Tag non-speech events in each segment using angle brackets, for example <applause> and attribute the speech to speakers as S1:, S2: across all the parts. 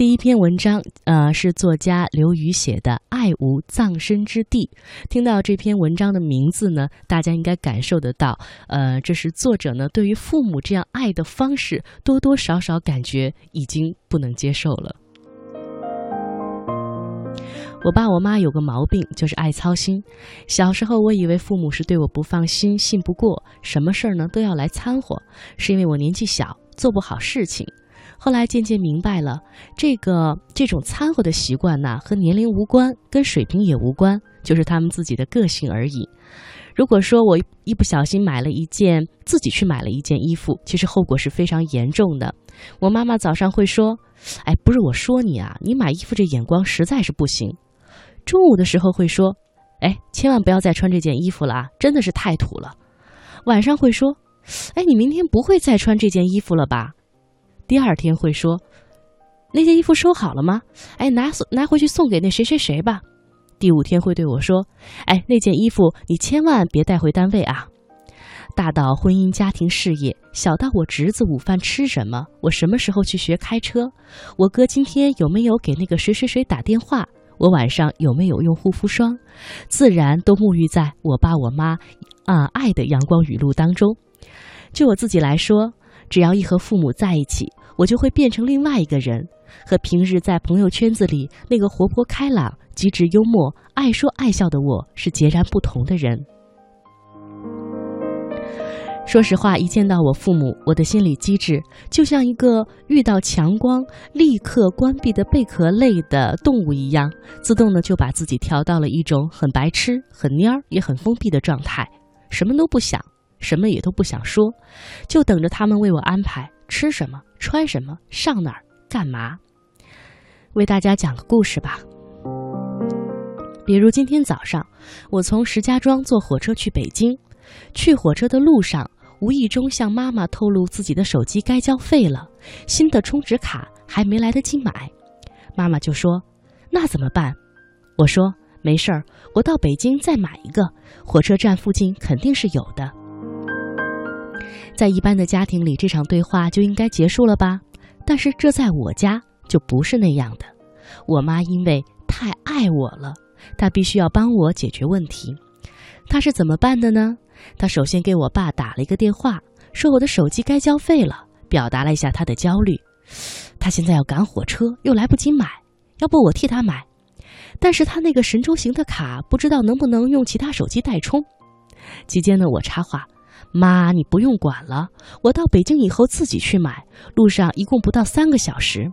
S1: 第一篇文章，呃，是作家刘瑜写的《爱无葬身之地》。听到这篇文章的名字呢，大家应该感受得到，呃，这是作者呢对于父母这样爱的方式，多多少少感觉已经不能接受了。我爸我妈有个毛病，就是爱操心。小时候，我以为父母是对我不放心、信不过，什么事儿呢都要来掺和，是因为我年纪小，做不好事情。后来渐渐明白了，这个这种掺和的习惯呢，和年龄无关，跟水平也无关，就是他们自己的个性而已。如果说我一不小心买了一件，自己去买了一件衣服，其实后果是非常严重的。我妈妈早上会说：“哎，不是我说你啊，你买衣服这眼光实在是不行。”中午的时候会说：“哎，千万不要再穿这件衣服了啊，真的是太土了。”晚上会说：“哎，你明天不会再穿这件衣服了吧？”第二天会说：“那件衣服收好了吗？”哎，拿送拿回去送给那谁谁谁吧。第五天会对我说：“哎，那件衣服你千万别带回单位啊。”大到婚姻家庭事业，小到我侄子午饭吃什么，我什么时候去学开车，我哥今天有没有给那个谁谁谁打电话。我晚上有没有用护肤霜，自然都沐浴在我爸我妈啊爱的阳光雨露当中。就我自己来说，只要一和父母在一起，我就会变成另外一个人，和平日在朋友圈子里那个活泼开朗、机智幽默、爱说爱笑的我是截然不同的人。说实话，一见到我父母，我的心理机制就像一个遇到强光立刻关闭的贝壳类的动物一样，自动的就把自己调到了一种很白痴、很蔫儿也很封闭的状态，什么都不想，什么也都不想说，就等着他们为我安排吃什么、穿什么、上哪儿、干嘛。为大家讲个故事吧，比如今天早上，我从石家庄坐火车去北京，去火车的路上。无意中向妈妈透露自己的手机该交费了，新的充值卡还没来得及买，妈妈就说：“那怎么办？”我说：“没事儿，我到北京再买一个，火车站附近肯定是有的。”在一般的家庭里，这场对话就应该结束了吧？但是这在我家就不是那样的。我妈因为太爱我了，她必须要帮我解决问题。她是怎么办的呢？她首先给我爸打了一个电话，说我的手机该交费了，表达了一下她的焦虑。她现在要赶火车，又来不及买，要不我替她买。但是她那个神州行的卡不知道能不能用其他手机代充。期间呢，我插话：“妈，你不用管了，我到北京以后自己去买，路上一共不到三个小时。”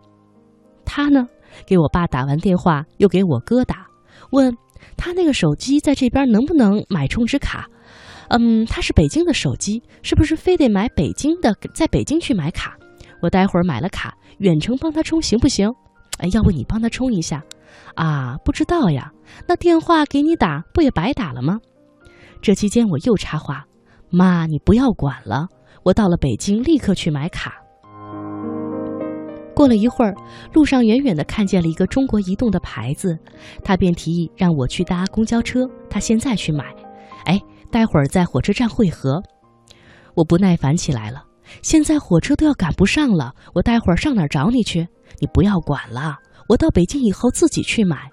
S1: 他呢，给我爸打完电话，又给我哥打，问他那个手机在这边能不能买充值卡。嗯，他是北京的手机，是不是非得买北京的，在北京去买卡？我待会儿买了卡，远程帮他充行不行？哎，要不你帮他充一下？啊，不知道呀。那电话给你打，不也白打了吗？这期间我又插话：“妈，你不要管了，我到了北京立刻去买卡。”过了一会儿，路上远远的看见了一个中国移动的牌子，他便提议让我去搭公交车，他现在去买。哎。待会儿在火车站汇合，我不耐烦起来了。现在火车都要赶不上了，我待会儿上哪儿找你去？你不要管了，我到北京以后自己去买。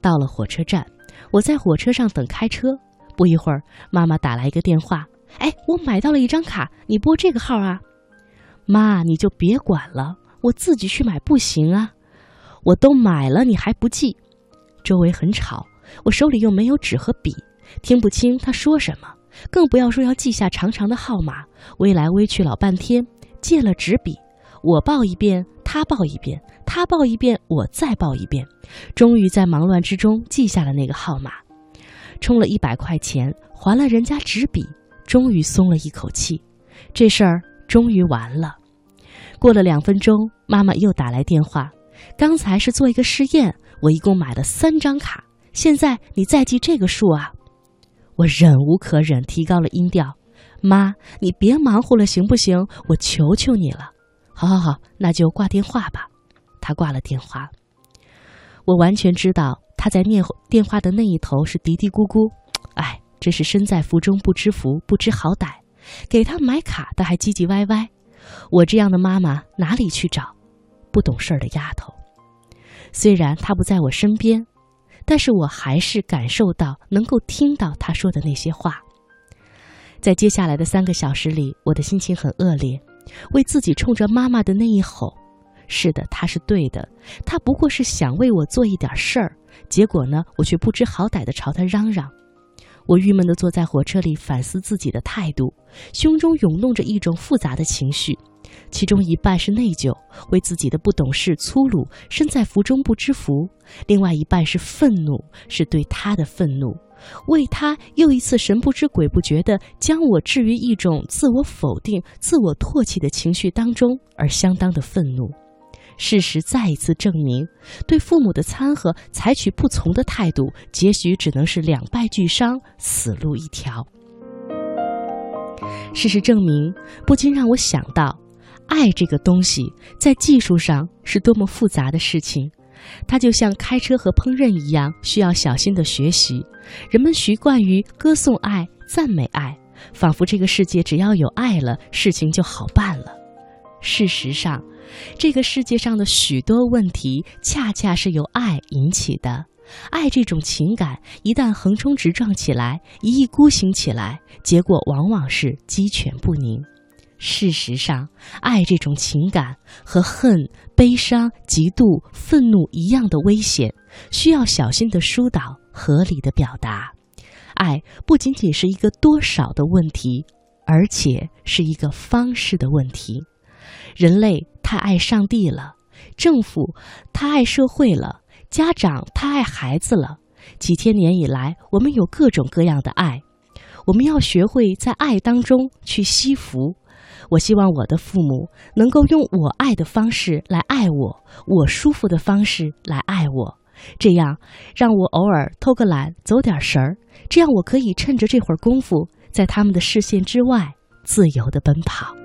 S1: 到了火车站，我在火车上等开车。不一会儿，妈妈打来一个电话：“哎，我买到了一张卡，你拨这个号啊。”妈，你就别管了，我自己去买不行啊？我都买了，你还不记？周围很吵，我手里又没有纸和笔。听不清他说什么，更不要说要记下长长的号码，微来微去老半天。借了纸笔，我报一遍，他报一遍，他报一遍，我再报一遍，终于在忙乱之中记下了那个号码。充了一百块钱，还了人家纸笔，终于松了一口气。这事儿终于完了。过了两分钟，妈妈又打来电话，刚才是做一个试验，我一共买了三张卡，现在你再记这个数啊。我忍无可忍，提高了音调：“妈，你别忙活了，行不行？我求求你了。”“好好好，那就挂电话吧。”他挂了电话。我完全知道他在念电话的那一头是嘀嘀咕咕：“ <tsk> 哎，真是身在福中不知福，不知好歹。给他买卡，他还唧唧歪歪。我这样的妈妈哪里去找？不懂事儿的丫头。虽然她不在我身边，但是我还是感受到，能够听到她说的那些话。在接下来的三个小时里，我的心情很恶劣，为自己冲着妈妈的那一吼。是的，他是对的，他不过是想为我做一点事儿，结果呢，我却不知好歹的朝他嚷嚷。我郁闷地坐在火车里，反思自己的态度，胸中涌动着一种复杂的情绪，其中一半是内疚，为自己的不懂事、粗鲁，身在福中不知福；另外一半是愤怒，是对他的愤怒，为他又一次神不知鬼不觉地将我置于一种自我否定、自我唾弃的情绪当中，而相当的愤怒。事实再一次证明，对父母的掺和采取不从的态度，结局只能是两败俱伤，死路一条。事实证明，不禁让我想到，爱这个东西在技术上是多么复杂的事情。它就像开车和烹饪一样，需要小心的学习。人们习惯于歌颂爱、赞美爱，仿佛这个世界只要有爱了，事情就好办了。事实上，这个世界上的许多问题，恰恰是由爱引起的。爱这种情感一旦横冲直撞起来，一意孤行起来，结果往往是鸡犬不宁。事实上，爱这种情感和恨、悲伤、嫉妒、愤怒一样的危险，需要小心的疏导，合理的表达。爱不仅仅是一个多少的问题，而且是一个方式的问题。人类太爱上帝了，政府太爱社会了，家长太爱孩子了。几千年以来，我们有各种各样的爱，我们要学会在爱当中去惜福。我希望我的父母能够用我爱的方式来爱我，我舒服的方式来爱我，这样让我偶尔偷个懒，走点神儿，这样我可以趁着这会儿功夫，在他们的视线之外自由地奔跑。